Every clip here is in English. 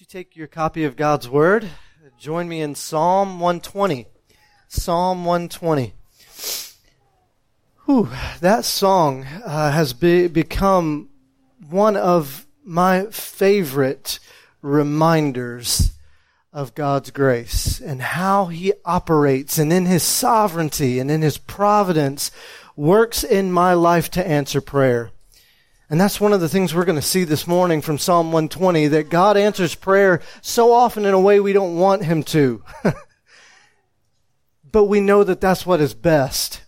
you take your copy of God's Word? Join me in Psalm 120. Psalm 120. Whew, that song uh, has be- become one of my favorite reminders of God's grace and how He operates and in His sovereignty and in His providence works in my life to answer prayer. And that's one of the things we're going to see this morning from Psalm 120 that God answers prayer so often in a way we don't want Him to. but we know that that's what is best.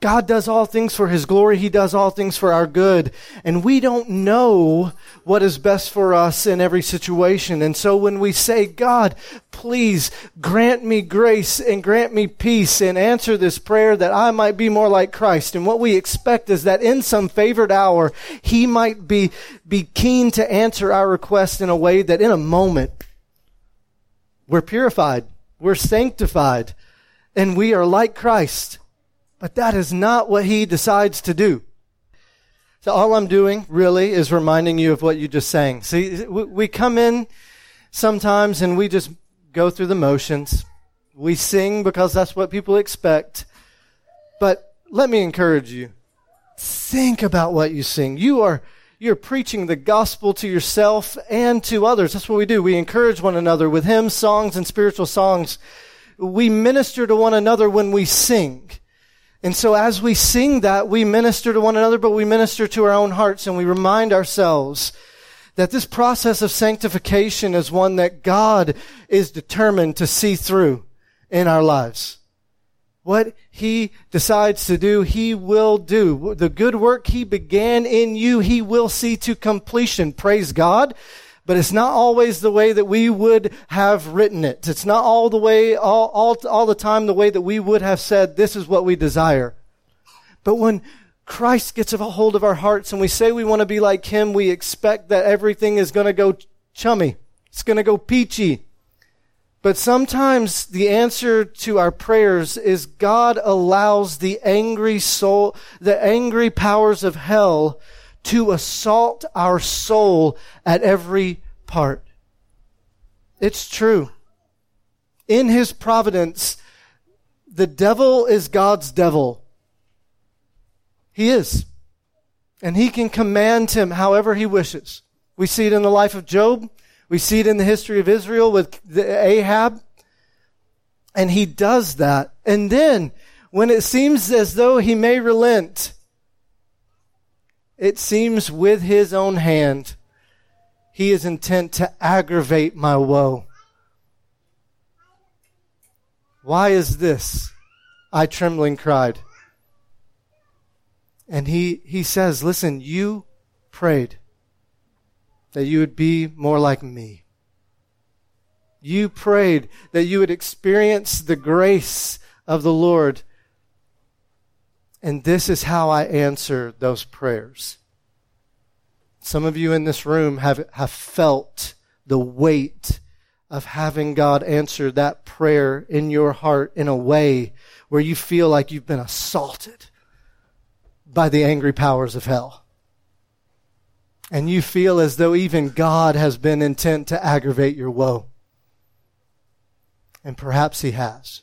God does all things for His glory. He does all things for our good. And we don't know what is best for us in every situation. And so when we say, God, please grant me grace and grant me peace and answer this prayer that I might be more like Christ. And what we expect is that in some favored hour, He might be, be keen to answer our request in a way that in a moment, we're purified, we're sanctified, and we are like Christ. But that is not what he decides to do. So all I'm doing really is reminding you of what you just sang. See, we come in sometimes and we just go through the motions. We sing because that's what people expect. But let me encourage you. Think about what you sing. You are, you're preaching the gospel to yourself and to others. That's what we do. We encourage one another with hymns, songs, and spiritual songs. We minister to one another when we sing. And so as we sing that, we minister to one another, but we minister to our own hearts and we remind ourselves that this process of sanctification is one that God is determined to see through in our lives. What He decides to do, He will do. The good work He began in you, He will see to completion. Praise God but it's not always the way that we would have written it. It's not all the way, all, all, all the time the way that we would have said, this is what we desire. But when Christ gets a hold of our hearts and we say we want to be like Him, we expect that everything is going to go chummy. It's going to go peachy. But sometimes the answer to our prayers is God allows the angry soul, the angry powers of hell to assault our soul at every part. It's true. In his providence, the devil is God's devil. He is. And he can command him however he wishes. We see it in the life of Job. We see it in the history of Israel with Ahab. And he does that. And then, when it seems as though he may relent, it seems with his own hand, he is intent to aggravate my woe. Why is this? I trembling cried. And he, he says, listen, you prayed that you would be more like me. You prayed that you would experience the grace of the Lord and this is how I answer those prayers. Some of you in this room have, have felt the weight of having God answer that prayer in your heart in a way where you feel like you've been assaulted by the angry powers of hell. And you feel as though even God has been intent to aggravate your woe. And perhaps He has.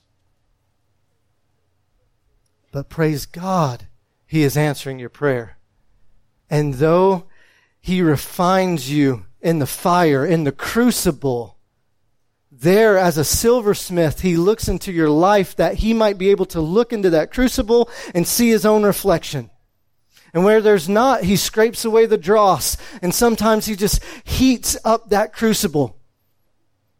But praise God, He is answering your prayer. And though He refines you in the fire, in the crucible, there as a silversmith, He looks into your life that He might be able to look into that crucible and see His own reflection. And where there's not, He scrapes away the dross. And sometimes He just heats up that crucible.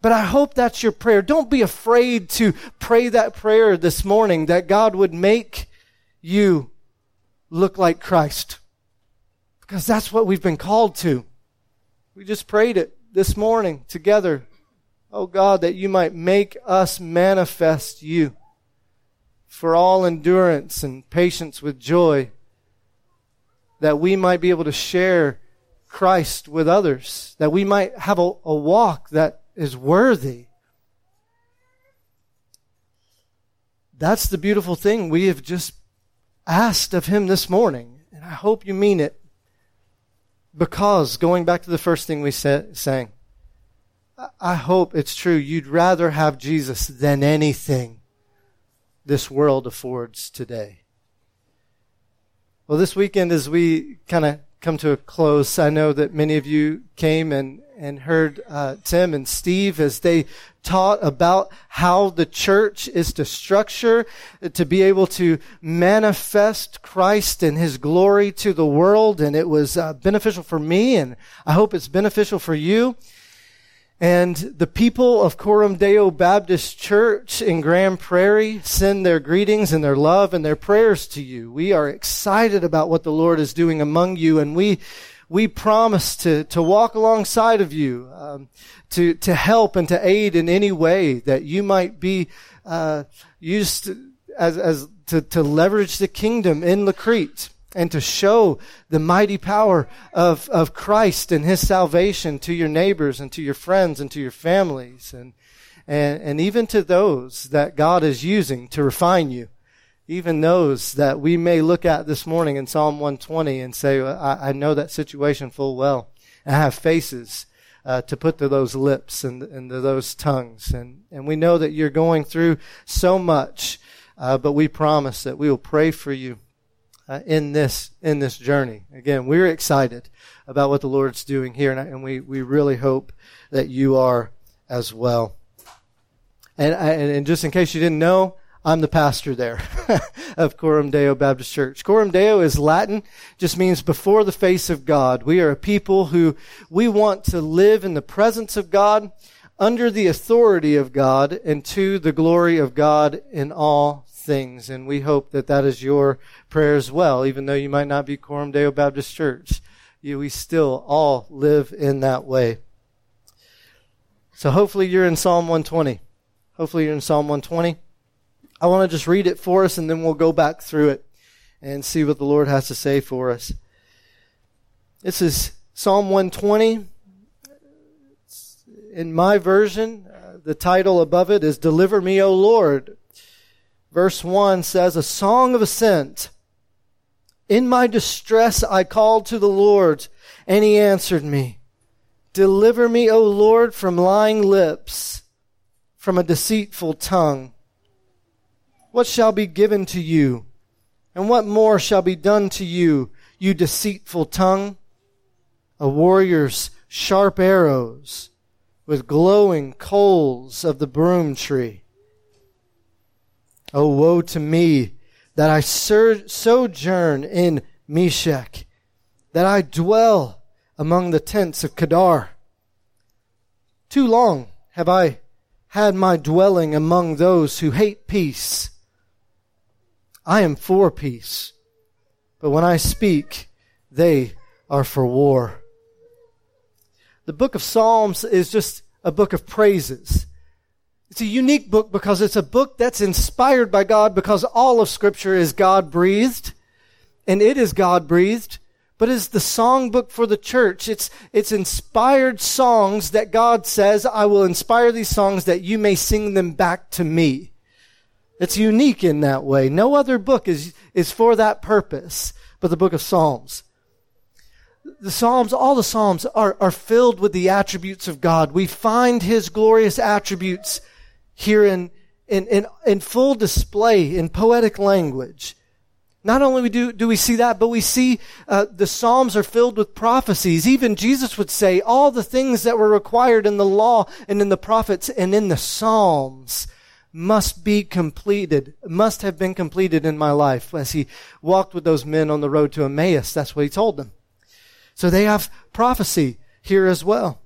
But I hope that's your prayer. Don't be afraid to pray that prayer this morning that God would make you look like Christ. Because that's what we've been called to. We just prayed it this morning together. Oh God, that you might make us manifest you for all endurance and patience with joy, that we might be able to share Christ with others, that we might have a, a walk that is worthy. That's the beautiful thing. We have just asked of Him this morning, and I hope you mean it. Because, going back to the first thing we sa- sang, I hope it's true. You'd rather have Jesus than anything this world affords today. Well, this weekend, as we kind of come to a close, I know that many of you came and, and heard uh, Tim and Steve as they taught about how the church is to structure to be able to manifest Christ and His glory to the world. And it was uh, beneficial for me, and I hope it's beneficial for you. And the people of Coram Deo Baptist Church in Grande Prairie send their greetings and their love and their prayers to you. We are excited about what the Lord is doing among you, and we we promise to, to walk alongside of you, um, to, to help and to aid in any way that you might be uh, used as, as to, to leverage the kingdom in La Crete and to show the mighty power of, of Christ and his salvation to your neighbors and to your friends and to your families and, and, and even to those that God is using to refine you. Even those that we may look at this morning in Psalm 120 and say, I, I know that situation full well. And I have faces uh, to put to those lips and, and to those tongues. And, and we know that you're going through so much, uh, but we promise that we will pray for you uh, in this in this journey. Again, we're excited about what the Lord's doing here, and, and we we really hope that you are as well. And, and just in case you didn't know, I'm the pastor there of Coram Deo Baptist Church. Coram Deo is Latin, just means before the face of God. We are a people who we want to live in the presence of God, under the authority of God, and to the glory of God in all things. And we hope that that is your prayer as well, even though you might not be Coram Deo Baptist Church. You, we still all live in that way. So hopefully you're in Psalm 120. Hopefully you're in Psalm 120. I want to just read it for us and then we'll go back through it and see what the Lord has to say for us. This is Psalm 120. In my version, uh, the title above it is Deliver Me, O Lord verse 1 says, A song of ascent. In my distress I called to the Lord, and he answered me. Deliver me, O Lord, from lying lips, from a deceitful tongue. What shall be given to you? And what more shall be done to you, you deceitful tongue? A warrior's sharp arrows with glowing coals of the broom tree. Oh, woe to me that I sojourn in Meshech, that I dwell among the tents of Kedar. Too long have I had my dwelling among those who hate peace. I am for peace, but when I speak, they are for war. The book of Psalms is just a book of praises. It's a unique book because it's a book that's inspired by God because all of scripture is God breathed and it is God breathed, but it's the songbook for the church. It's, it's inspired songs that God says, I will inspire these songs that you may sing them back to me. It's unique in that way. No other book is, is for that purpose but the book of Psalms. The Psalms, all the Psalms are, are filled with the attributes of God. We find His glorious attributes here in, in, in, in full display in poetic language. Not only do, do we see that, but we see uh, the Psalms are filled with prophecies. Even Jesus would say all the things that were required in the law and in the prophets and in the Psalms must be completed, must have been completed in my life. As he walked with those men on the road to Emmaus, that's what he told them. So they have prophecy here as well.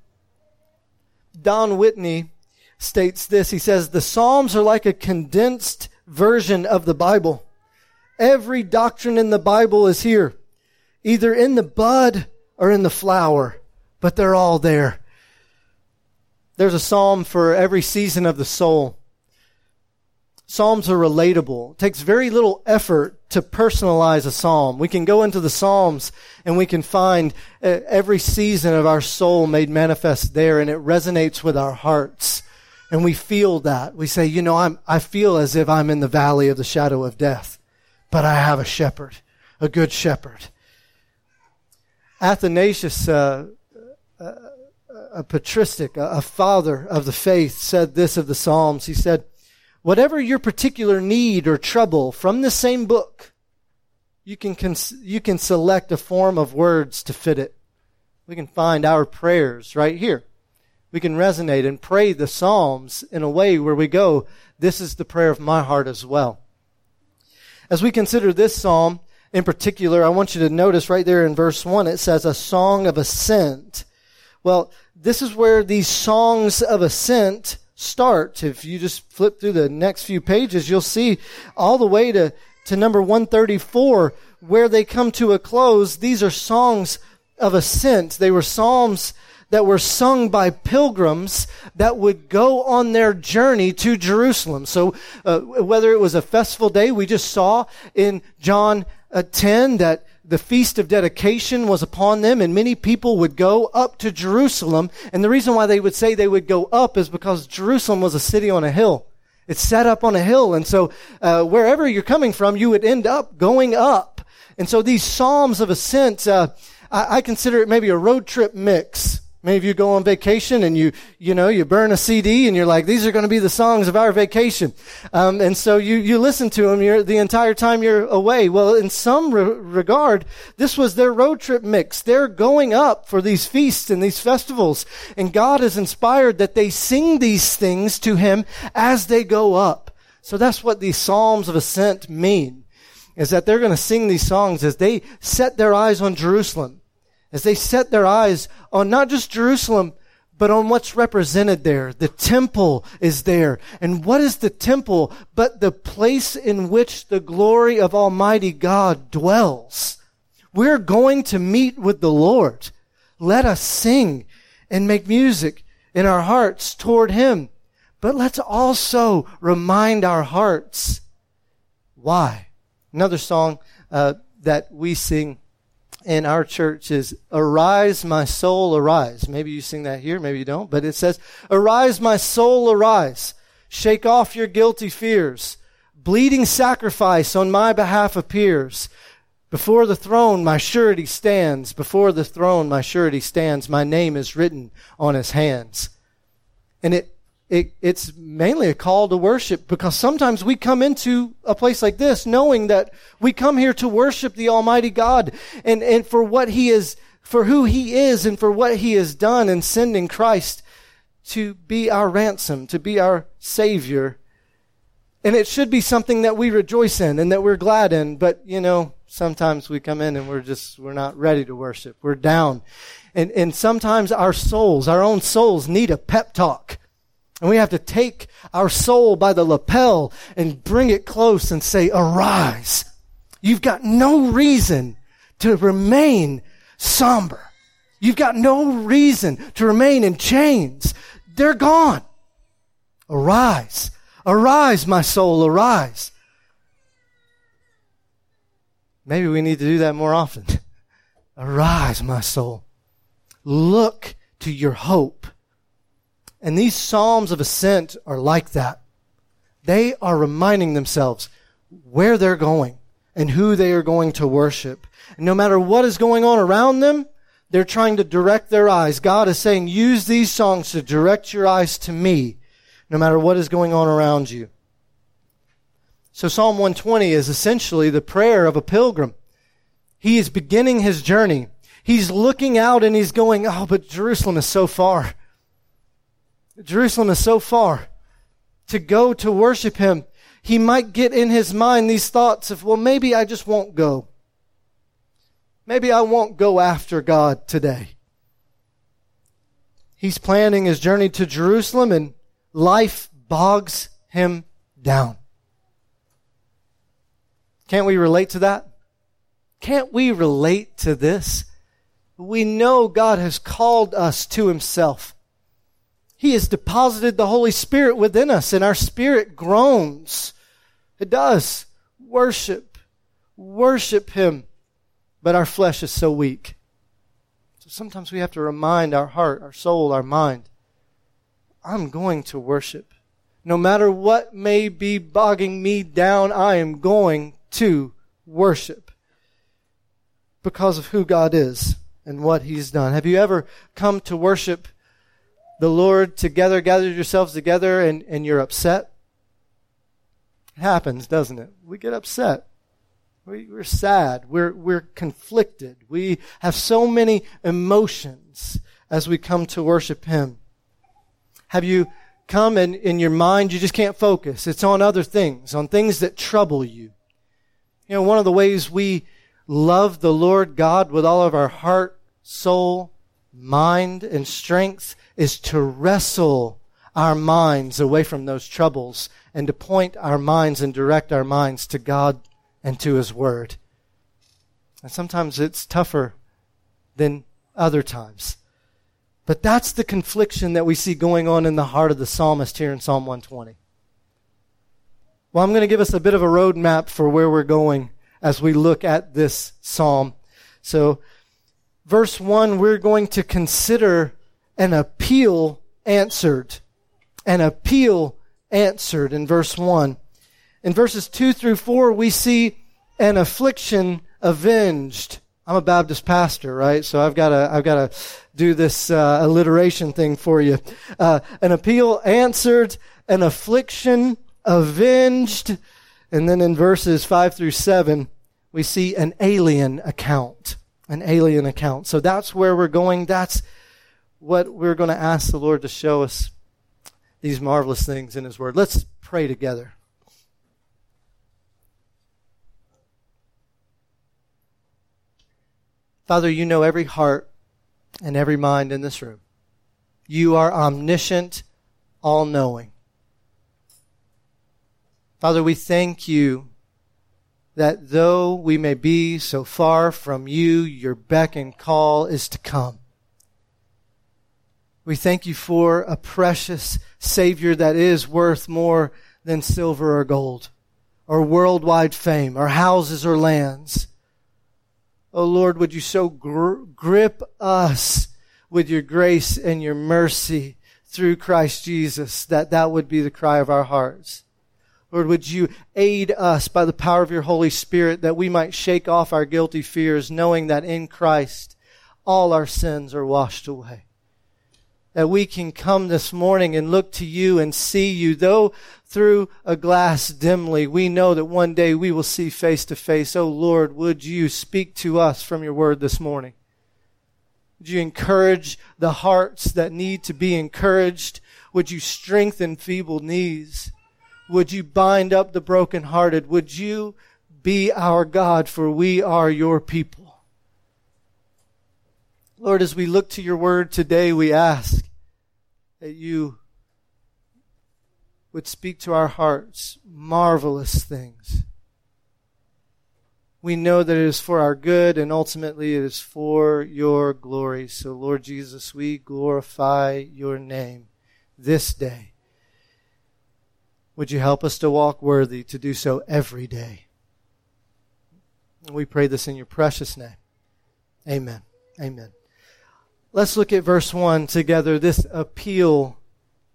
Don Whitney states this. He says, the Psalms are like a condensed version of the Bible. Every doctrine in the Bible is here, either in the bud or in the flower, but they're all there. There's a psalm for every season of the soul. Psalms are relatable. It takes very little effort to personalize a psalm. We can go into the Psalms and we can find uh, every season of our soul made manifest there and it resonates with our hearts and we feel that. We say, you know, I'm, I feel as if I'm in the valley of the shadow of death, but I have a shepherd, a good shepherd. Athanasius, uh, uh, a patristic, a, a father of the faith, said this of the Psalms. He said, Whatever your particular need or trouble from the same book, you can, cons- you can select a form of words to fit it. We can find our prayers right here. We can resonate and pray the Psalms in a way where we go, this is the prayer of my heart as well. As we consider this psalm in particular, I want you to notice right there in verse 1, it says a song of ascent. Well, this is where these songs of ascent start. If you just flip through the next few pages, you'll see all the way to, to number 134 where they come to a close. These are songs of ascent. They were psalms that were sung by pilgrims that would go on their journey to Jerusalem. So, uh, whether it was a festival day, we just saw in John uh, 10 that the feast of dedication was upon them and many people would go up to Jerusalem. And the reason why they would say they would go up is because Jerusalem was a city on a hill. It's set up on a hill. And so, uh, wherever you're coming from, you would end up going up. And so these Psalms of Ascent, uh, I, I consider it maybe a road trip mix Many of you go on vacation and you, you know, you burn a CD and you're like, these are going to be the songs of our vacation. Um, and so you, you listen to them the entire time you're away. Well, in some re- regard, this was their road trip mix. They're going up for these feasts and these festivals. And God is inspired that they sing these things to Him as they go up. So that's what these Psalms of Ascent mean, is that they're going to sing these songs as they set their eyes on Jerusalem as they set their eyes on not just Jerusalem, but on what's represented there. The temple is there. And what is the temple but the place in which the glory of Almighty God dwells? We're going to meet with the Lord. Let us sing and make music in our hearts toward Him. But let's also remind our hearts why. Another song uh, that we sing in our church is Arise, my soul, arise. Maybe you sing that here, maybe you don't, but it says, Arise, my soul, arise. Shake off your guilty fears. Bleeding sacrifice on my behalf appears. Before the throne, my surety stands. Before the throne, my surety stands. My name is written on his hands. And it it, it's mainly a call to worship because sometimes we come into a place like this knowing that we come here to worship the Almighty God and, and for what He is, for who He is and for what He has done in sending Christ to be our ransom, to be our Savior. And it should be something that we rejoice in and that we're glad in. But, you know, sometimes we come in and we're just, we're not ready to worship. We're down. And, and sometimes our souls, our own souls need a pep talk and we have to take our soul by the lapel and bring it close and say, arise. You've got no reason to remain somber. You've got no reason to remain in chains. They're gone. Arise. Arise, my soul, arise. Maybe we need to do that more often. arise, my soul. Look to your hope and these Psalms of Ascent are like that. They are reminding themselves where they're going and who they are going to worship. And no matter what is going on around them, they're trying to direct their eyes. God is saying, use these songs to direct your eyes to me, no matter what is going on around you. So Psalm 120 is essentially the prayer of a pilgrim. He is beginning his journey. He's looking out and he's going, oh, but Jerusalem is so far. Jerusalem is so far. To go to worship him, he might get in his mind these thoughts of, well, maybe I just won't go. Maybe I won't go after God today. He's planning his journey to Jerusalem and life bogs him down. Can't we relate to that? Can't we relate to this? We know God has called us to himself. He has deposited the Holy Spirit within us, and our spirit groans. It does. Worship. Worship Him. But our flesh is so weak. So sometimes we have to remind our heart, our soul, our mind I'm going to worship. No matter what may be bogging me down, I am going to worship because of who God is and what He's done. Have you ever come to worship the Lord together, gathered yourselves together, and, and you're upset? It happens, doesn't it? We get upset. We, we're sad. We're, we're conflicted. We have so many emotions as we come to worship Him. Have you come and in your mind you just can't focus? It's on other things, on things that trouble you. You know, one of the ways we love the Lord God with all of our heart, soul, mind, and strength is to wrestle our minds away from those troubles and to point our minds and direct our minds to God and to His Word. And sometimes it's tougher than other times. But that's the confliction that we see going on in the heart of the psalmist here in Psalm 120. Well, I'm going to give us a bit of a roadmap for where we're going as we look at this psalm. So, verse 1, we're going to consider an appeal answered. An appeal answered in verse 1. In verses 2 through 4, we see an affliction avenged. I'm a Baptist pastor, right? So I've got to, I've got to do this uh, alliteration thing for you. Uh, an appeal answered, an affliction avenged, and then in verses 5 through 7, we see an alien account. An alien account. So that's where we're going. That's what we're going to ask the Lord to show us these marvelous things in His Word. Let's pray together. Father, you know every heart and every mind in this room. You are omniscient, all knowing. Father, we thank you that though we may be so far from you, your beck and call is to come. We thank you for a precious Savior that is worth more than silver or gold, or worldwide fame, or houses or lands. Oh Lord, would you so gr- grip us with your grace and your mercy through Christ Jesus that that would be the cry of our hearts. Lord, would you aid us by the power of your Holy Spirit that we might shake off our guilty fears, knowing that in Christ all our sins are washed away that we can come this morning and look to you and see you, though through a glass dimly, we know that one day we will see face to face. Oh Lord, would you speak to us from your word this morning? Would you encourage the hearts that need to be encouraged? Would you strengthen feeble knees? Would you bind up the brokenhearted? Would you be our God, for we are your people? Lord, as we look to your word today, we ask that you would speak to our hearts marvelous things. We know that it is for our good and ultimately it is for your glory. So, Lord Jesus, we glorify your name this day. Would you help us to walk worthy to do so every day? We pray this in your precious name. Amen. Amen. Let's look at verse 1 together. This appeal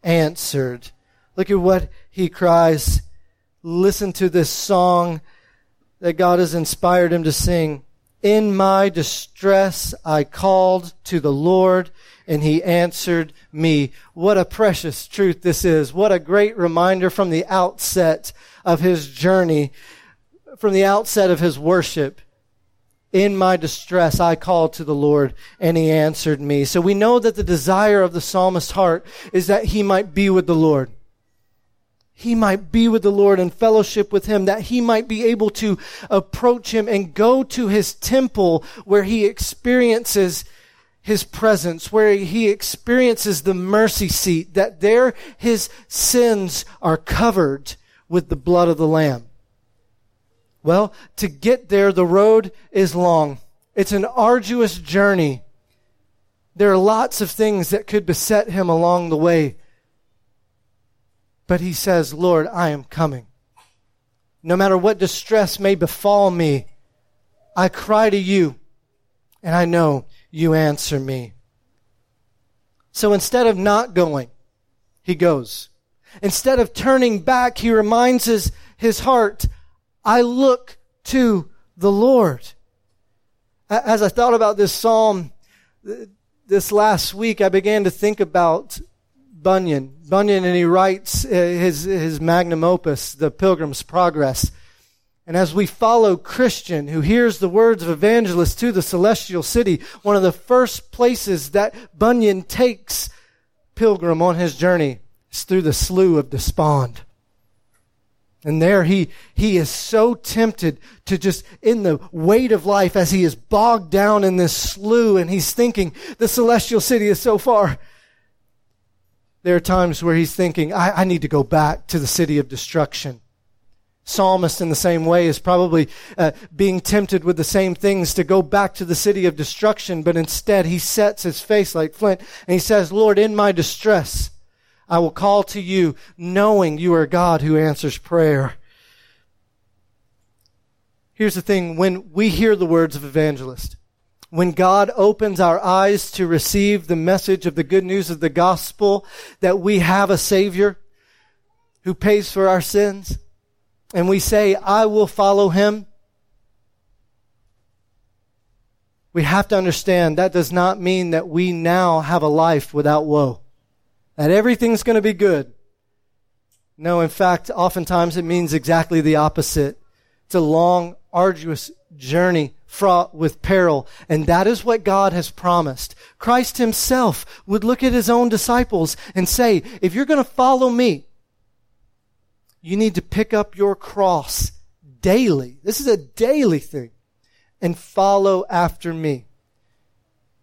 answered. Look at what he cries. Listen to this song that God has inspired him to sing. In my distress, I called to the Lord and he answered me. What a precious truth this is. What a great reminder from the outset of his journey, from the outset of his worship. In my distress, I called to the Lord and he answered me. So we know that the desire of the psalmist's heart is that he might be with the Lord. He might be with the Lord and fellowship with him, that he might be able to approach him and go to his temple where he experiences his presence, where he experiences the mercy seat, that there his sins are covered with the blood of the Lamb. Well, to get there, the road is long. It's an arduous journey. There are lots of things that could beset him along the way. But he says, Lord, I am coming. No matter what distress may befall me, I cry to you, and I know you answer me. So instead of not going, he goes. Instead of turning back, he reminds his, his heart, I look to the Lord. As I thought about this psalm this last week, I began to think about Bunyan. Bunyan, and he writes uh, his, his magnum opus, The Pilgrim's Progress. And as we follow Christian, who hears the words of evangelist to the celestial city, one of the first places that Bunyan takes Pilgrim on his journey is through the slough of despond. And there he, he is so tempted to just, in the weight of life, as he is bogged down in this slough and he's thinking, the celestial city is so far. There are times where he's thinking, I, I need to go back to the city of destruction. Psalmist, in the same way, is probably uh, being tempted with the same things to go back to the city of destruction, but instead he sets his face like flint and he says, Lord, in my distress, I will call to you knowing you are God who answers prayer. Here's the thing when we hear the words of evangelist, when God opens our eyes to receive the message of the good news of the gospel that we have a Savior who pays for our sins, and we say, I will follow him, we have to understand that does not mean that we now have a life without woe, that everything's going to be good. No, in fact, oftentimes it means exactly the opposite. It's a long, arduous journey fraught with peril. And that is what God has promised. Christ himself would look at his own disciples and say, if you're going to follow me, you need to pick up your cross daily. This is a daily thing. And follow after me.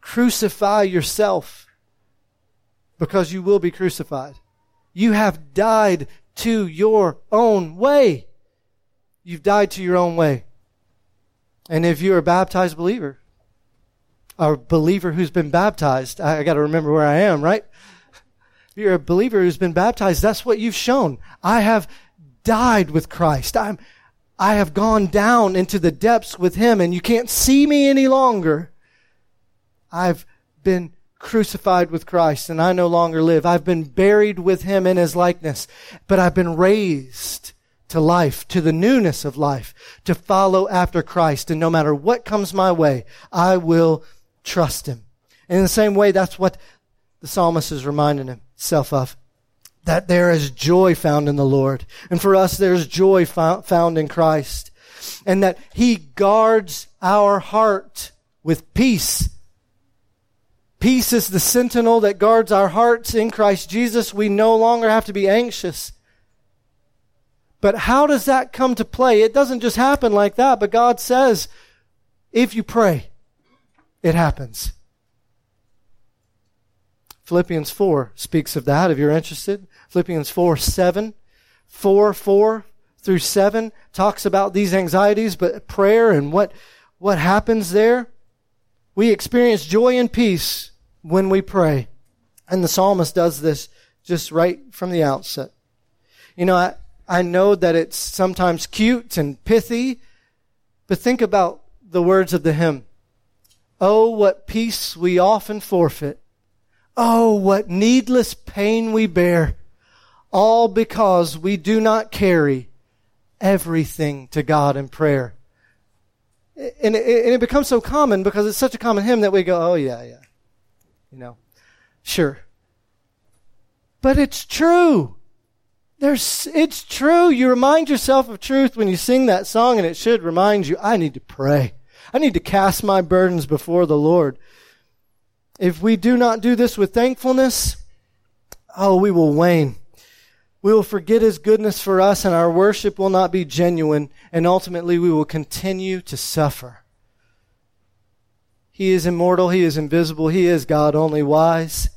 Crucify yourself because you will be crucified. You have died to your own way. You've died to your own way. And if you're a baptized believer, a believer who's been baptized, I, got to remember where I am, right? If you're a believer who's been baptized, that's what you've shown. I have died with Christ. I'm, I have gone down into the depths with Him and you can't see me any longer. I've been crucified with Christ and I no longer live. I've been buried with Him in His likeness, but I've been raised to life, to the newness of life, to follow after Christ. And no matter what comes my way, I will trust Him. And in the same way, that's what the psalmist is reminding himself of that there is joy found in the Lord. And for us, there's joy found in Christ. And that He guards our heart with peace. Peace is the sentinel that guards our hearts in Christ Jesus. We no longer have to be anxious. But how does that come to play? It doesn't just happen like that, but God says, if you pray, it happens. Philippians 4 speaks of that if you're interested. Philippians 4 7. 4 4 through 7 talks about these anxieties, but prayer and what, what happens there. We experience joy and peace when we pray. And the psalmist does this just right from the outset. You know, I, I know that it's sometimes cute and pithy, but think about the words of the hymn. Oh, what peace we often forfeit Oh, what needless pain we bear, all because we do not carry everything to God in prayer. And it, and it becomes so common because it's such a common hymn that we go, oh, yeah, yeah. You know, sure. But it's true. There's, it's true. You remind yourself of truth when you sing that song, and it should remind you, I need to pray. I need to cast my burdens before the Lord. If we do not do this with thankfulness, oh, we will wane. We will forget His goodness for us and our worship will not be genuine and ultimately we will continue to suffer. He is immortal. He is invisible. He is God only wise.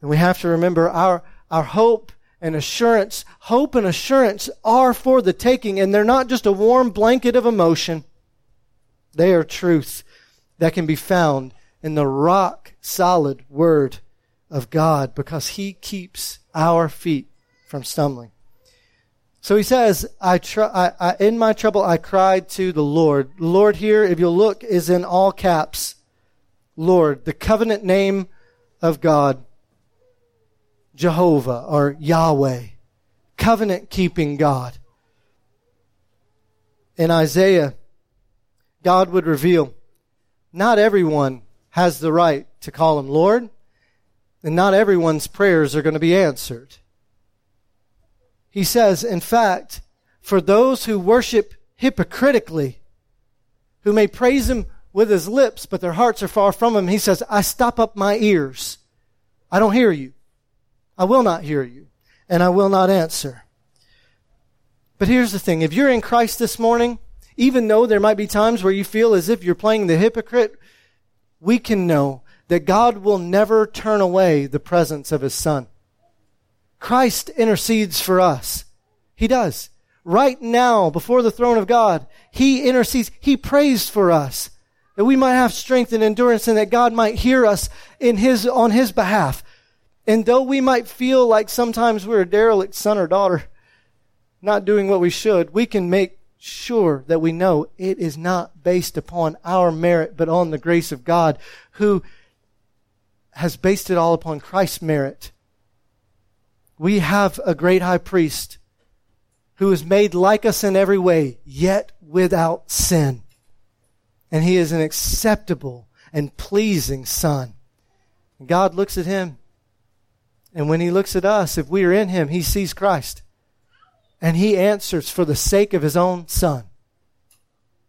And we have to remember our, our hope and assurance. Hope and assurance are for the taking and they're not just a warm blanket of emotion. They are truth that can be found in the rock solid word of God because he keeps our feet from stumbling. So he says, I, tr- I, I, in my trouble, I cried to the Lord. Lord here, if you'll look, is in all caps. Lord, the covenant name of God. Jehovah or Yahweh. Covenant keeping God. In Isaiah, God would reveal, not everyone has the right to call him Lord. And not everyone's prayers are going to be answered. He says, in fact, for those who worship hypocritically, who may praise him with his lips, but their hearts are far from him, he says, I stop up my ears. I don't hear you. I will not hear you, and I will not answer. But here's the thing if you're in Christ this morning, even though there might be times where you feel as if you're playing the hypocrite, we can know that God will never turn away the presence of His Son. Christ intercedes for us. He does. Right now, before the throne of God, He intercedes. He prays for us. That we might have strength and endurance and that God might hear us in His, on His behalf. And though we might feel like sometimes we're a derelict son or daughter, not doing what we should, we can make sure that we know it is not based upon our merit, but on the grace of God, who has based it all upon Christ's merit. We have a great high priest who is made like us in every way, yet without sin. And he is an acceptable and pleasing son. God looks at him, and when he looks at us, if we are in him, he sees Christ and he answers for the sake of his own son.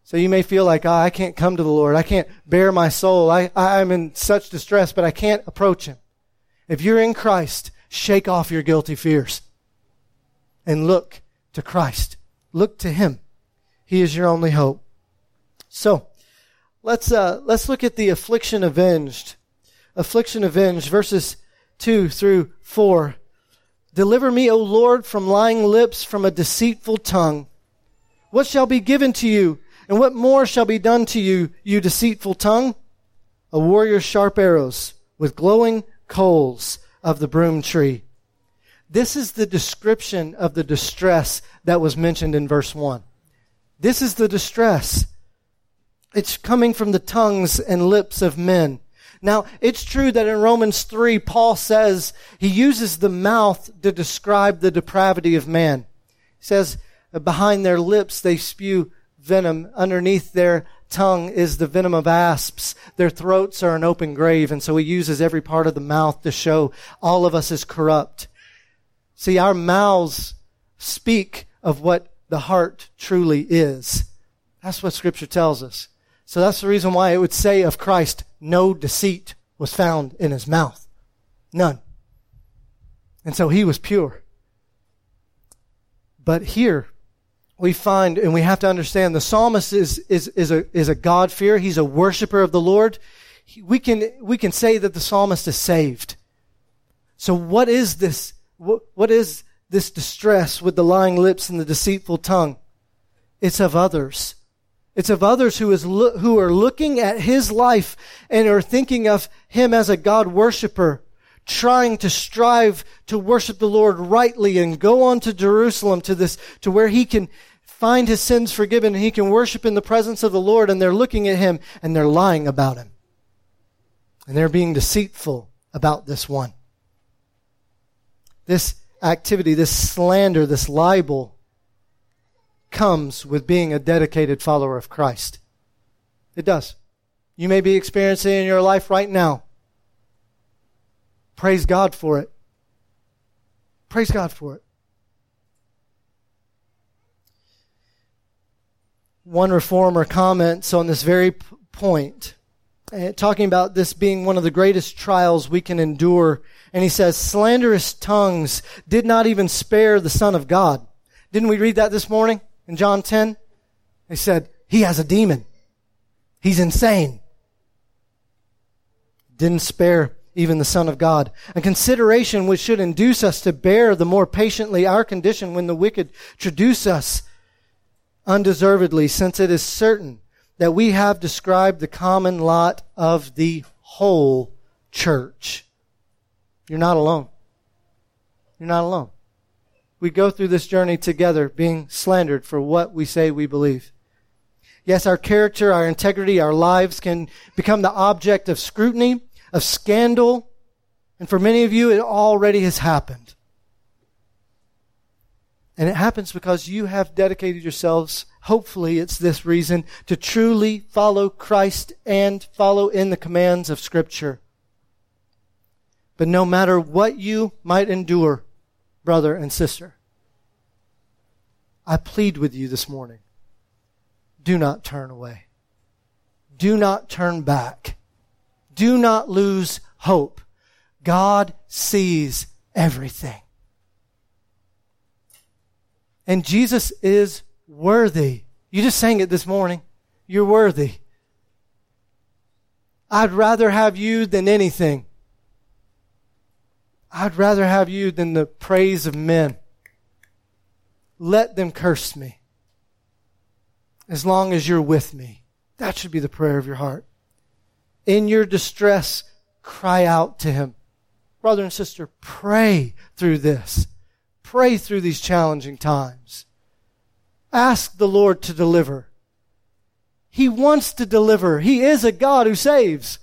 So you may feel like, oh, I can't come to the Lord. I can't bear my soul. I, I'm in such distress, but I can't approach him. If you're in Christ, shake off your guilty fears and look to Christ. Look to him. He is your only hope. So, let's, uh, let's look at the affliction avenged. Affliction avenged, verses 2 through 4. Deliver me, O Lord, from lying lips, from a deceitful tongue. What shall be given to you, and what more shall be done to you, you deceitful tongue? A warrior's sharp arrows with glowing coals of the broom tree. This is the description of the distress that was mentioned in verse 1. This is the distress. It's coming from the tongues and lips of men. Now, it's true that in Romans 3, Paul says he uses the mouth to describe the depravity of man. He says, behind their lips they spew venom. Underneath their tongue is the venom of asps. Their throats are an open grave. And so he uses every part of the mouth to show all of us is corrupt. See, our mouths speak of what the heart truly is. That's what scripture tells us. So that's the reason why it would say of Christ, no deceit was found in his mouth. None. And so he was pure. But here we find, and we have to understand, the psalmist is, is, is a, is a God fear. He's a worshiper of the Lord. We can, we can say that the psalmist is saved. So what is this? What, what is this distress with the lying lips and the deceitful tongue? It's of others. It's of others who, is lo- who are looking at his life and are thinking of him as a God worshiper, trying to strive to worship the Lord rightly and go on to Jerusalem to this, to where he can find his sins forgiven and he can worship in the presence of the Lord and they're looking at him and they're lying about him. And they're being deceitful about this one. This activity, this slander, this libel, comes with being a dedicated follower of Christ. It does. You may be experiencing in your life right now. Praise God for it. Praise God for it. One reformer comments on this very point, eh, talking about this being one of the greatest trials we can endure. And he says, slanderous tongues did not even spare the Son of God. Didn't we read that this morning? In John 10? They said, he has a demon. He's insane. Didn't spare even the Son of God. A consideration which should induce us to bear the more patiently our condition when the wicked traduce us undeservedly, since it is certain that we have described the common lot of the whole church. You're not alone. You're not alone we go through this journey together being slandered for what we say we believe. Yes, our character, our integrity, our lives can become the object of scrutiny, of scandal, and for many of you, it already has happened. And it happens because you have dedicated yourselves, hopefully it's this reason, to truly follow Christ and follow in the commands of Scripture. But no matter what you might endure, brother and sister, I plead with you this morning. Do not turn away. Do not turn back. Do not lose hope. God sees everything. And Jesus is worthy. You just sang it this morning. You're worthy. I'd rather have you than anything. I'd rather have you than the praise of men. Let them curse me. As long as you're with me. That should be the prayer of your heart. In your distress, cry out to Him. Brother and sister, pray through this. Pray through these challenging times. Ask the Lord to deliver. He wants to deliver. He is a God who saves.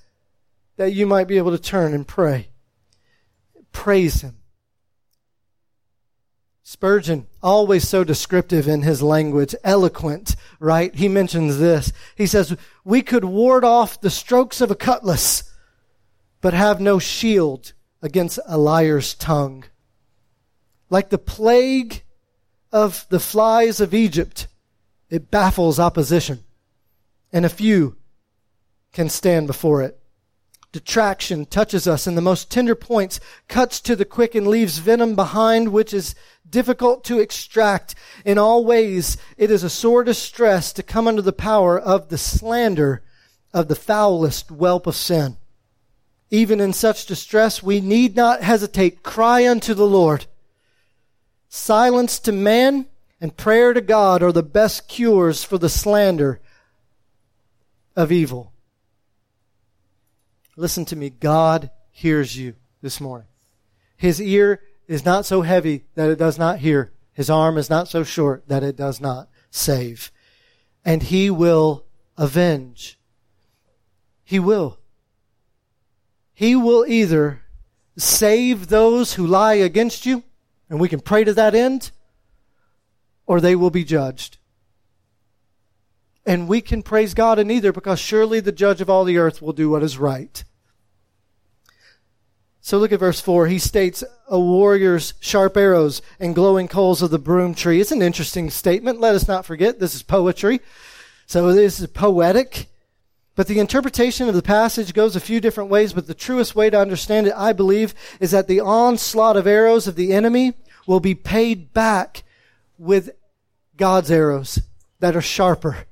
That you might be able to turn and pray. Praise Him. Spurgeon, always so descriptive in his language, eloquent, right? He mentions this. He says, We could ward off the strokes of a cutlass, but have no shield against a liar's tongue. Like the plague of the flies of Egypt, it baffles opposition, and a few can stand before it. Detraction touches us in the most tender points, cuts to the quick and leaves venom behind, which is difficult to extract. In all ways, it is a sore distress to come under the power of the slander of the foulest whelp of sin. Even in such distress, we need not hesitate. Cry unto the Lord. Silence to man and prayer to God are the best cures for the slander of evil. Listen to me. God hears you this morning. His ear is not so heavy that it does not hear. His arm is not so short that it does not save. And he will avenge. He will. He will either save those who lie against you, and we can pray to that end, or they will be judged. And we can praise God in either because surely the judge of all the earth will do what is right. So look at verse 4. He states, a warrior's sharp arrows and glowing coals of the broom tree. It's an interesting statement. Let us not forget this is poetry. So this is poetic. But the interpretation of the passage goes a few different ways, but the truest way to understand it, I believe, is that the onslaught of arrows of the enemy will be paid back with God's arrows that are sharper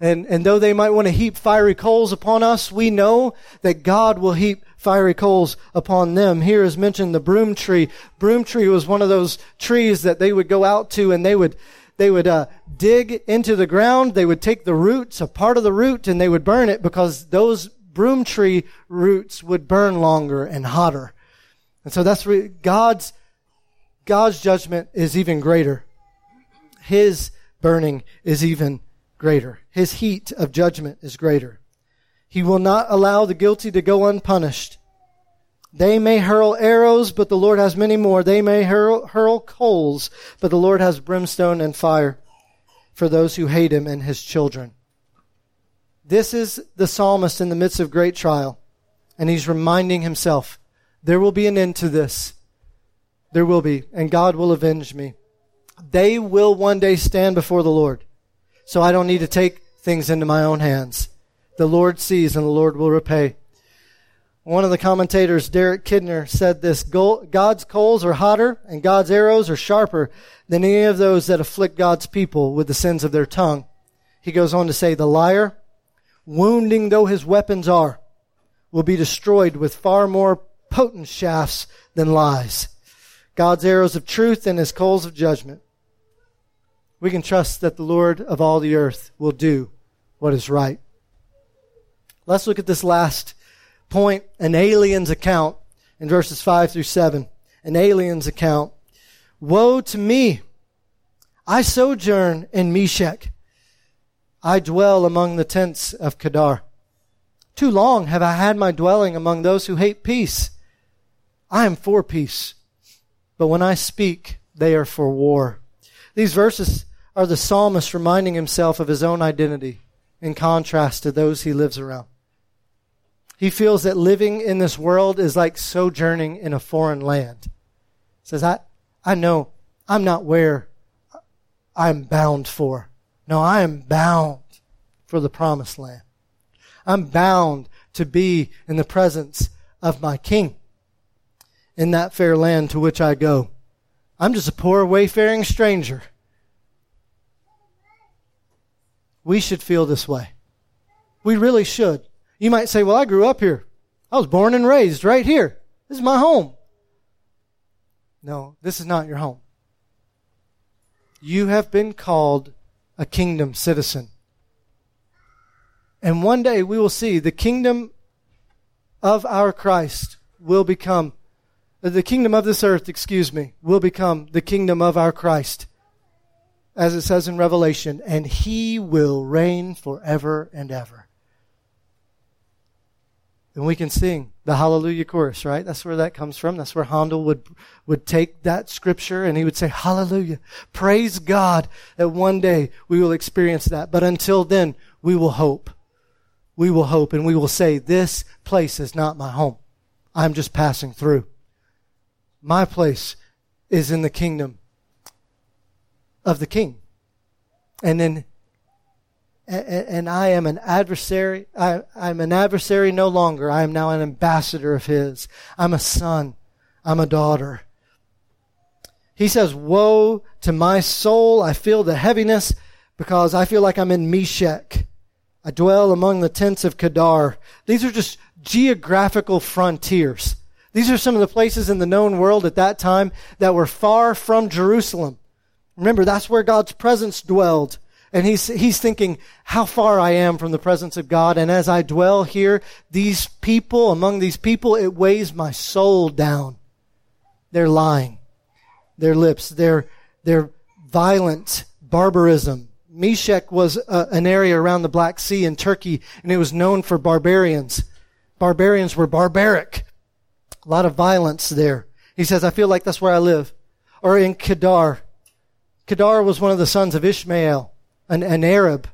and, and though they might want to heap fiery coals upon us, we know that God will heap fiery coals upon them. Here is mentioned the broom tree. Broom tree was one of those trees that they would go out to and they would, they would uh, dig into the ground. They would take the roots, a part of the root, and they would burn it because those broom tree roots would burn longer and hotter. And so that's re- God's God's judgment is even greater. His burning is even greater. His heat of judgment is greater. He will not allow the guilty to go unpunished. They may hurl arrows, but the Lord has many more. They may hurl, hurl coals, but the Lord has brimstone and fire for those who hate him and his children. This is the psalmist in the midst of great trial, and he's reminding himself, there will be an end to this. There will be, and God will avenge me. They will one day stand before the Lord so I don't need to take things into my own hands. The Lord sees and the Lord will repay. One of the commentators, Derek Kidner, said this God's coals are hotter and God's arrows are sharper than any of those that afflict God's people with the sins of their tongue. He goes on to say, The liar, wounding though his weapons are, will be destroyed with far more potent shafts than lies. God's arrows of truth and his coals of judgment we can trust that the Lord of all the earth will do what is right. Let's look at this last point an alien's account in verses 5 through 7. An alien's account. Woe to me! I sojourn in Meshech. I dwell among the tents of Kedar. Too long have I had my dwelling among those who hate peace. I am for peace, but when I speak, they are for war. These verses are the psalmist reminding himself of his own identity in contrast to those he lives around. He feels that living in this world is like sojourning in a foreign land. He says, I, I know I'm not where I'm bound for. No, I am bound for the promised land. I'm bound to be in the presence of my king in that fair land to which I go. I'm just a poor wayfaring stranger. We should feel this way. We really should. You might say, well, I grew up here. I was born and raised right here. This is my home. No, this is not your home. You have been called a kingdom citizen. And one day we will see the kingdom of our Christ will become, the kingdom of this earth, excuse me, will become the kingdom of our Christ. As it says in Revelation, and he will reign forever and ever. And we can sing the Hallelujah chorus, right? That's where that comes from. That's where Handel would, would take that scripture and he would say, Hallelujah. Praise God that one day we will experience that. But until then, we will hope. We will hope and we will say, this place is not my home. I'm just passing through. My place is in the kingdom of the king. And then and I am an adversary. I, am an adversary no longer. I am now an ambassador of His. I'm a son. I'm a daughter. He says, Woe to my soul. I feel the heaviness because I feel like I'm in Meshech. I dwell among the tents of Kedar. These are just geographical frontiers. These are some of the places in the known world at that time that were far from Jerusalem. Remember, that's where God's presence dwelled. And he's, he's thinking how far I am from the presence of God. And as I dwell here, these people, among these people, it weighs my soul down. They're lying. Their lips, their, their violent barbarism. Meshech was a, an area around the Black Sea in Turkey, and it was known for barbarians. Barbarians were barbaric. A lot of violence there. He says, I feel like that's where I live. Or in Kedar. Kedar was one of the sons of Ishmael an, an Arab.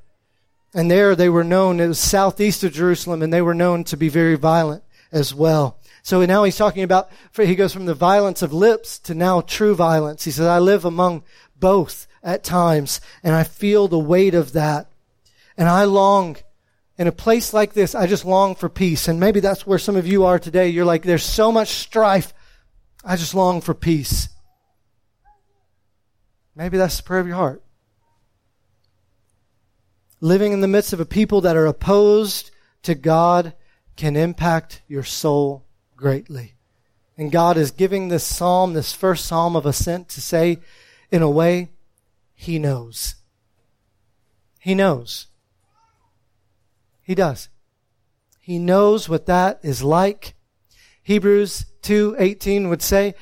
And there they were known, it was southeast of Jerusalem, and they were known to be very violent as well. So now he's talking about, he goes from the violence of lips to now true violence. He says, I live among both at times, and I feel the weight of that. And I long, in a place like this, I just long for peace. And maybe that's where some of you are today. You're like, there's so much strife. I just long for peace. Maybe that's the prayer of your heart living in the midst of a people that are opposed to God can impact your soul greatly. And God is giving this psalm, this first psalm of ascent, to say, in a way, He knows. He knows. He does. He knows what that is like. Hebrews 2:18 would say,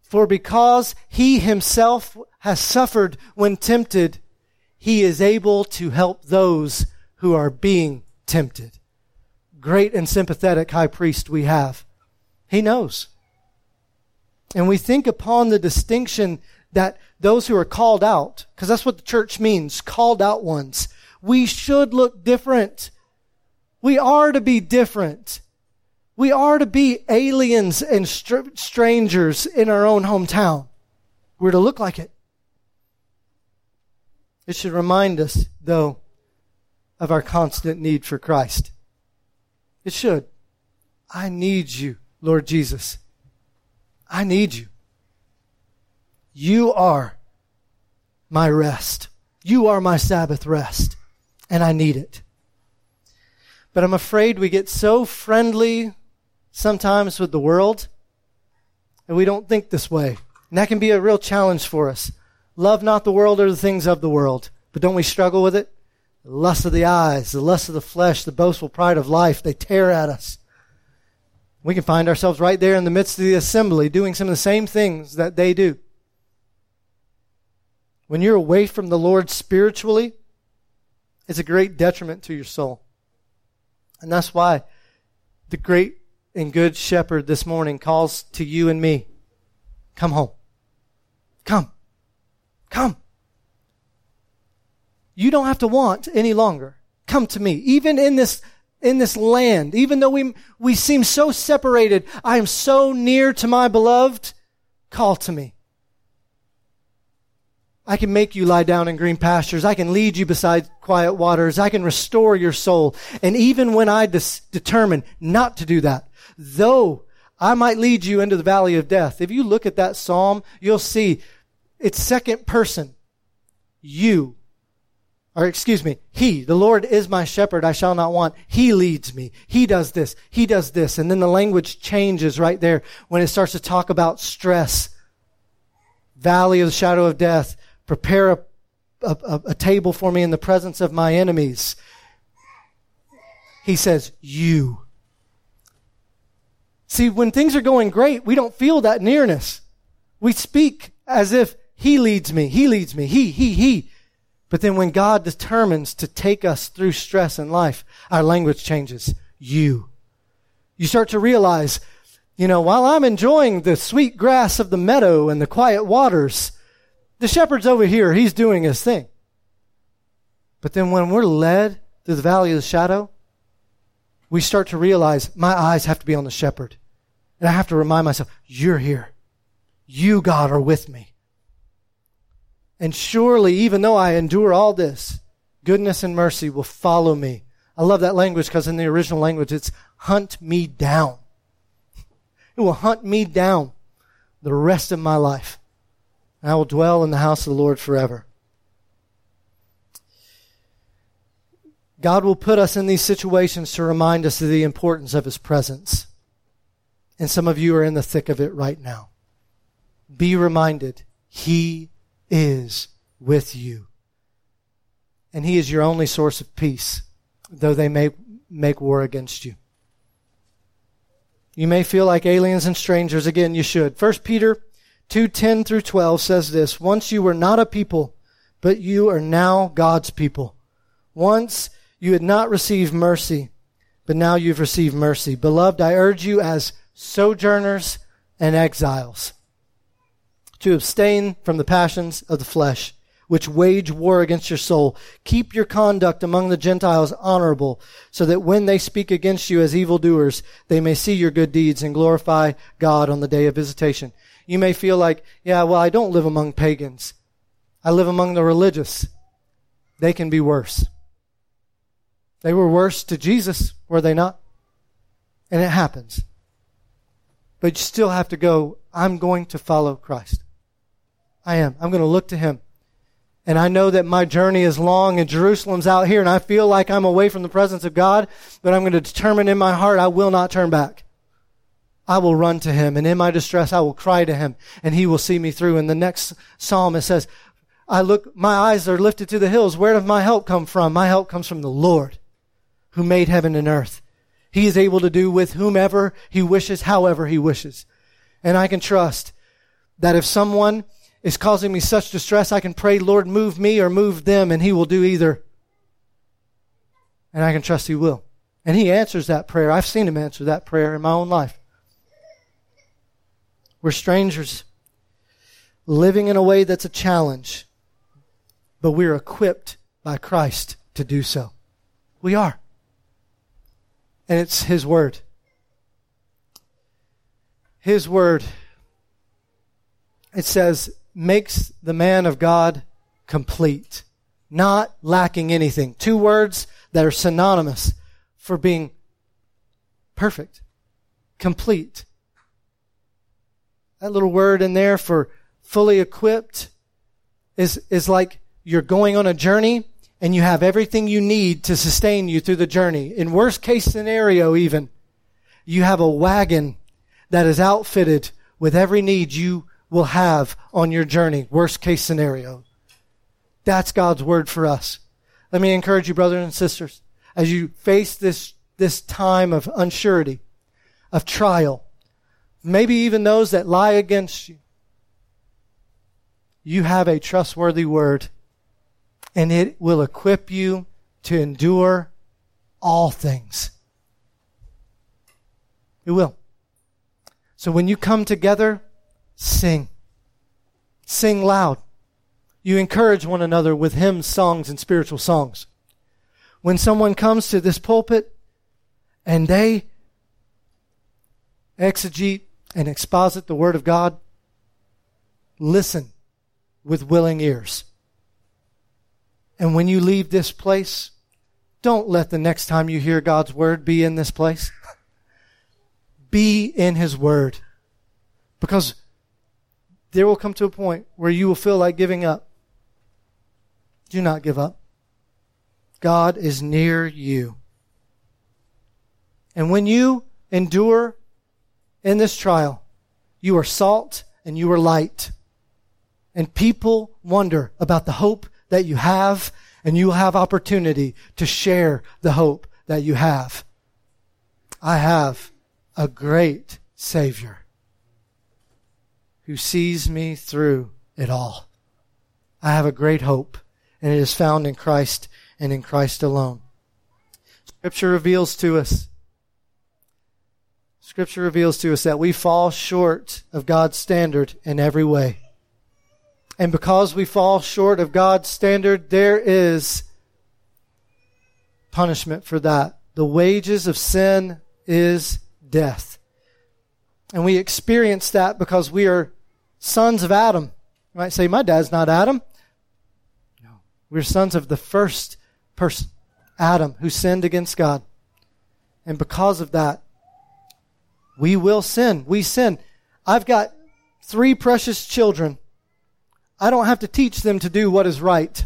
"For because he himself has suffered when tempted, he is able to help those who are being tempted. Great and sympathetic high priest we have. He knows. And we think upon the distinction that those who are called out, because that's what the church means, called out ones, we should look different. We are to be different. We are to be aliens and str- strangers in our own hometown. We're to look like it. It should remind us, though, of our constant need for Christ. It should. I need you, Lord Jesus. I need you. You are my rest. You are my Sabbath rest, and I need it. But I'm afraid we get so friendly sometimes with the world, and we don't think this way. And that can be a real challenge for us. Love not the world or the things of the world. But don't we struggle with it? The lust of the eyes, the lust of the flesh, the boastful pride of life, they tear at us. We can find ourselves right there in the midst of the assembly doing some of the same things that they do. When you're away from the Lord spiritually, it's a great detriment to your soul. And that's why the great and good shepherd this morning calls to you and me come home. Come. Come. You don't have to want any longer. Come to me. Even in this in this land, even though we, we seem so separated, I am so near to my beloved, call to me. I can make you lie down in green pastures. I can lead you beside quiet waters. I can restore your soul. And even when I determine not to do that, though I might lead you into the valley of death, if you look at that psalm, you'll see it's second person. You or excuse me, He, the Lord is my shepherd, I shall not want. He leads me. He does this. He does this. And then the language changes right there when it starts to talk about stress. Valley of the shadow of death. Prepare a, a, a table for me in the presence of my enemies. He says, You. See, when things are going great, we don't feel that nearness. We speak as if He leads me. He leads me. He, He, He. But then when God determines to take us through stress in life, our language changes. You. You start to realize, you know, while I'm enjoying the sweet grass of the meadow and the quiet waters, the shepherd's over here. He's doing his thing. But then when we're led through the valley of the shadow, we start to realize my eyes have to be on the shepherd. And I have to remind myself, you're here. You, God, are with me. And surely, even though I endure all this, goodness and mercy will follow me. I love that language because in the original language it's hunt me down. It will hunt me down the rest of my life. I will dwell in the house of the Lord forever. God will put us in these situations to remind us of the importance of His presence. And some of you are in the thick of it right now. Be reminded, He is with you. And he is your only source of peace, though they may make war against you. You may feel like aliens and strangers. Again, you should. 1 Peter 2:10 through 12 says this, once you were not a people, but you are now God's people. Once you had not received mercy, but now you've received mercy. Beloved, I urge you as sojourners and exiles to abstain from the passions of the flesh, which wage war against your soul. Keep your conduct among the Gentiles honorable, so that when they speak against you as evildoers, they may see your good deeds and glorify God on the day of visitation. You may feel like, yeah, well, I don't live among pagans. I live among the religious. They can be worse. They were worse to Jesus, were they not? And it happens. But you still have to go, I'm going to follow Christ. I am. I'm going to look to him. And I know that my journey is long and Jerusalem's out here and I feel like I'm away from the presence of God, but I'm going to determine in my heart I will not turn back. I will run to him and in my distress I will cry to him and he will see me through. And the next psalm it says, I look, my eyes are lifted to the hills. Where does my help come from? My help comes from the Lord who made heaven and earth. He is able to do with whomever he wishes, however he wishes. And I can trust that if someone is causing me such distress, I can pray, Lord, move me or move them, and He will do either. And I can trust He will. And He answers that prayer. I've seen Him answer that prayer in my own life. We're strangers living in a way that's a challenge, but we're equipped by Christ to do so. We are. And it's His Word. His Word. It says, makes the man of God complete, not lacking anything. Two words that are synonymous for being perfect, complete. That little word in there for fully equipped is, is like you're going on a journey and you have everything you need to sustain you through the journey. In worst case scenario, even, you have a wagon that is outfitted with every need you will have on your journey. Worst case scenario. That's God's word for us. Let me encourage you, brothers and sisters, as you face this, this time of unsurety, of trial, maybe even those that lie against you. You have a trustworthy word, and it will equip you to endure all things. It will. So when you come together, sing. Sing loud. You encourage one another with hymns, songs, and spiritual songs. When someone comes to this pulpit, and they exegete and exposit the Word of God, listen with willing ears. And when you leave this place, don't let the next time you hear God's Word be in this place. be in His Word. Because there will come to a point where you will feel like giving up. Do not give up. God is near you. And when you endure in this trial, you are salt and you are light. And people wonder about the hope that you have, and you have opportunity to share the hope that you have. I have a great Savior who sees me through it all. I have a great hope, and it is found in Christ and in Christ alone. Scripture reveals to us Scripture reveals to us that we fall short of God's standard in every way. And because we fall short of God's standard, there is punishment for that. The wages of sin is death. And we experience that because we are sons of Adam. You might say, My dad's not Adam. No. We're sons of the first person, Adam, who sinned against God. And because of that, we will sin. We sin. I've got three precious children. I don't have to teach them to do what is right.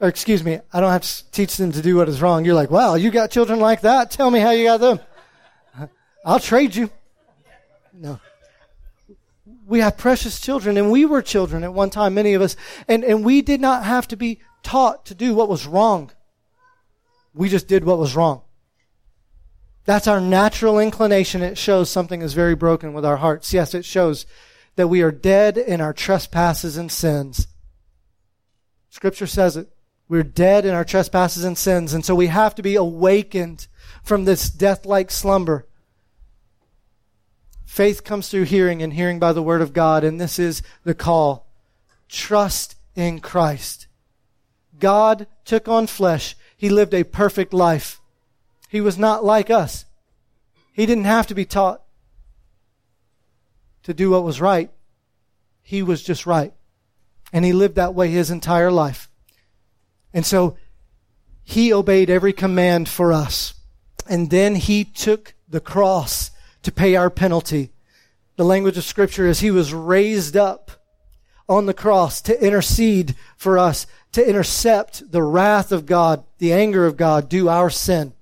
Or excuse me, I don't have to teach them to do what is wrong. You're like, wow, you got children like that? Tell me how you got them. I'll trade you. No we have precious children, and we were children at one time, many of us, and, and we did not have to be taught to do what was wrong. We just did what was wrong. That's our natural inclination. It shows something is very broken with our hearts. Yes, it shows that we are dead in our trespasses and sins. Scripture says it. We're dead in our trespasses and sins, and so we have to be awakened from this death like slumber Faith comes through hearing, and hearing by the Word of God, and this is the call. Trust in Christ. God took on flesh. He lived a perfect life. He was not like us. He didn't have to be taught to do what was right. He was just right. And he lived that way his entire life. And so he obeyed every command for us. And then he took the cross to pay our penalty. The language of Scripture is He was raised up on the cross to intercede for us, to intercept the wrath of God, the anger of God due our sin.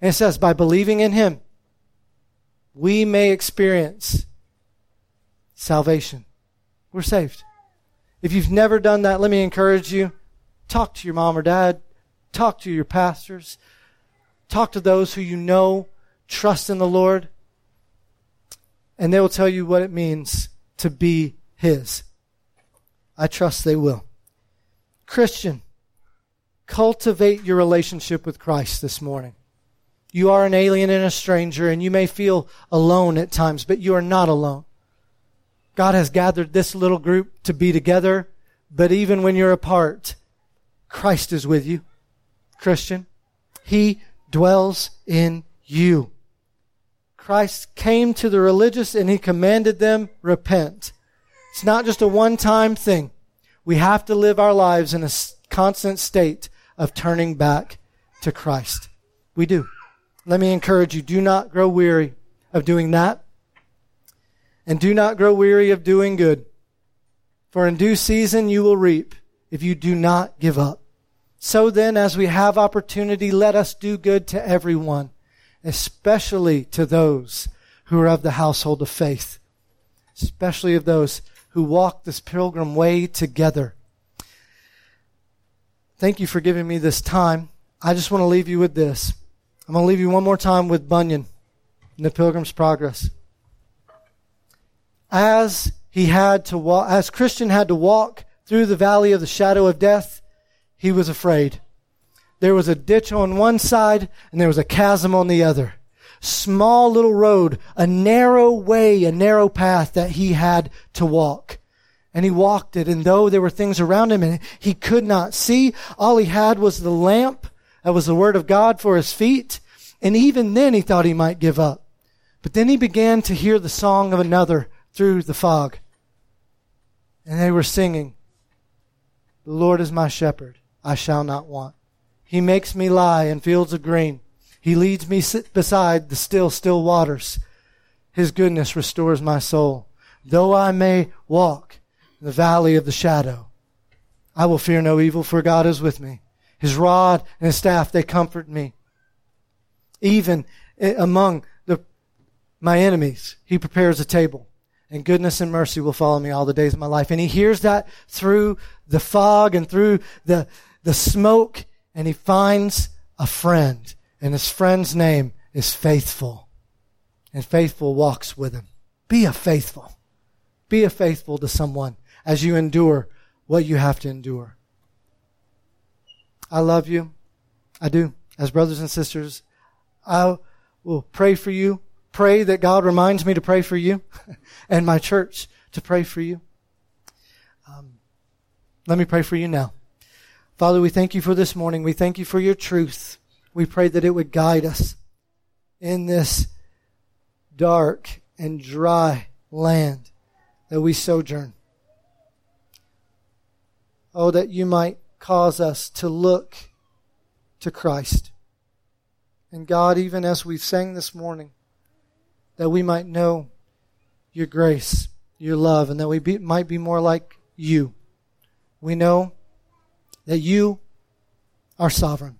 And it says, by believing in Him, we may experience salvation. We're saved. If you've never done that, let me encourage you. Talk to your mom or dad. Talk to your pastors. Talk to those who you know trust in the Lord and they will tell you what it means to be His. I trust they will. Christian, cultivate your relationship with Christ this morning. You are an alien and a stranger, and you may feel alone at times, but you are not alone. God has gathered this little group to be together, but even when you're apart, Christ is with you. Christian, He dwells in you. Christ came to the religious and he commanded them, repent. It's not just a one time thing. We have to live our lives in a constant state of turning back to Christ. We do. Let me encourage you, do not grow weary of doing that. And do not grow weary of doing good. For in due season you will reap if you do not give up. So then, as we have opportunity, let us do good to everyone especially to those who are of the household of faith, especially of those who walk this pilgrim way together. Thank you for giving me this time. I just want to leave you with this. I'm going to leave you one more time with Bunyan in the Pilgrim's Progress. As he had to walk, as Christian had to walk through the valley of the shadow of death, he was afraid. There was a ditch on one side and there was a chasm on the other. Small little road, a narrow way, a narrow path that he had to walk. And he walked it, and though there were things around him and he could not see, all he had was the lamp that was the word of God for his feet And even then he thought he might give up. But then he began to hear the song of another through the fog. And they were singing, The Lord is my shepherd, I shall not want. He makes me lie in fields of green. He leads me sit beside the still, still waters. His goodness restores my soul. Though I may walk in the valley of the shadow, I will fear no evil, for God is with me. His rod and his staff, they comfort me. Even among the, my enemies, he prepares a table. And goodness and mercy will follow me all the days of my life. And he hears that through the fog and through the, the smoke, and he finds a friend. And his friend's name is Faithful. And Faithful walks with him. Be a faithful. Be a faithful to someone as you endure what you have to endure. I love you. I do. As brothers and sisters, I will pray for you. Pray that God reminds me to pray for you and my church to pray for you. Um, let me pray for you now. Father, we thank you for this morning. We thank you for your truth. We pray that it would guide us in this dark and dry land that we sojourn. Oh, that you might cause us to look to Christ. And God, even as we've sang this morning, that we might know your grace, your love, and that we be, might be more like you. We know that you are sovereign.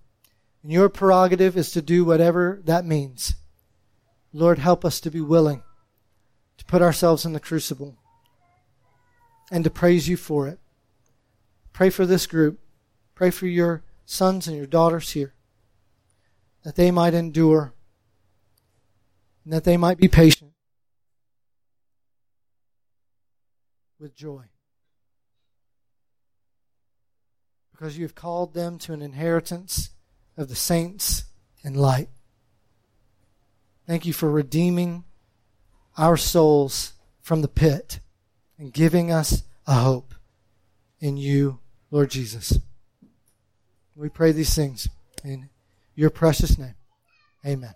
And your prerogative is to do whatever that means. Lord, help us to be willing to put ourselves in the crucible and to praise you for it. Pray for this group. Pray for your sons and your daughters here that they might endure and that they might be patient with joy. Because you have called them to an inheritance of the saints in light. Thank you for redeeming our souls from the pit and giving us a hope in you Lord Jesus. We pray these things in your precious name. Amen.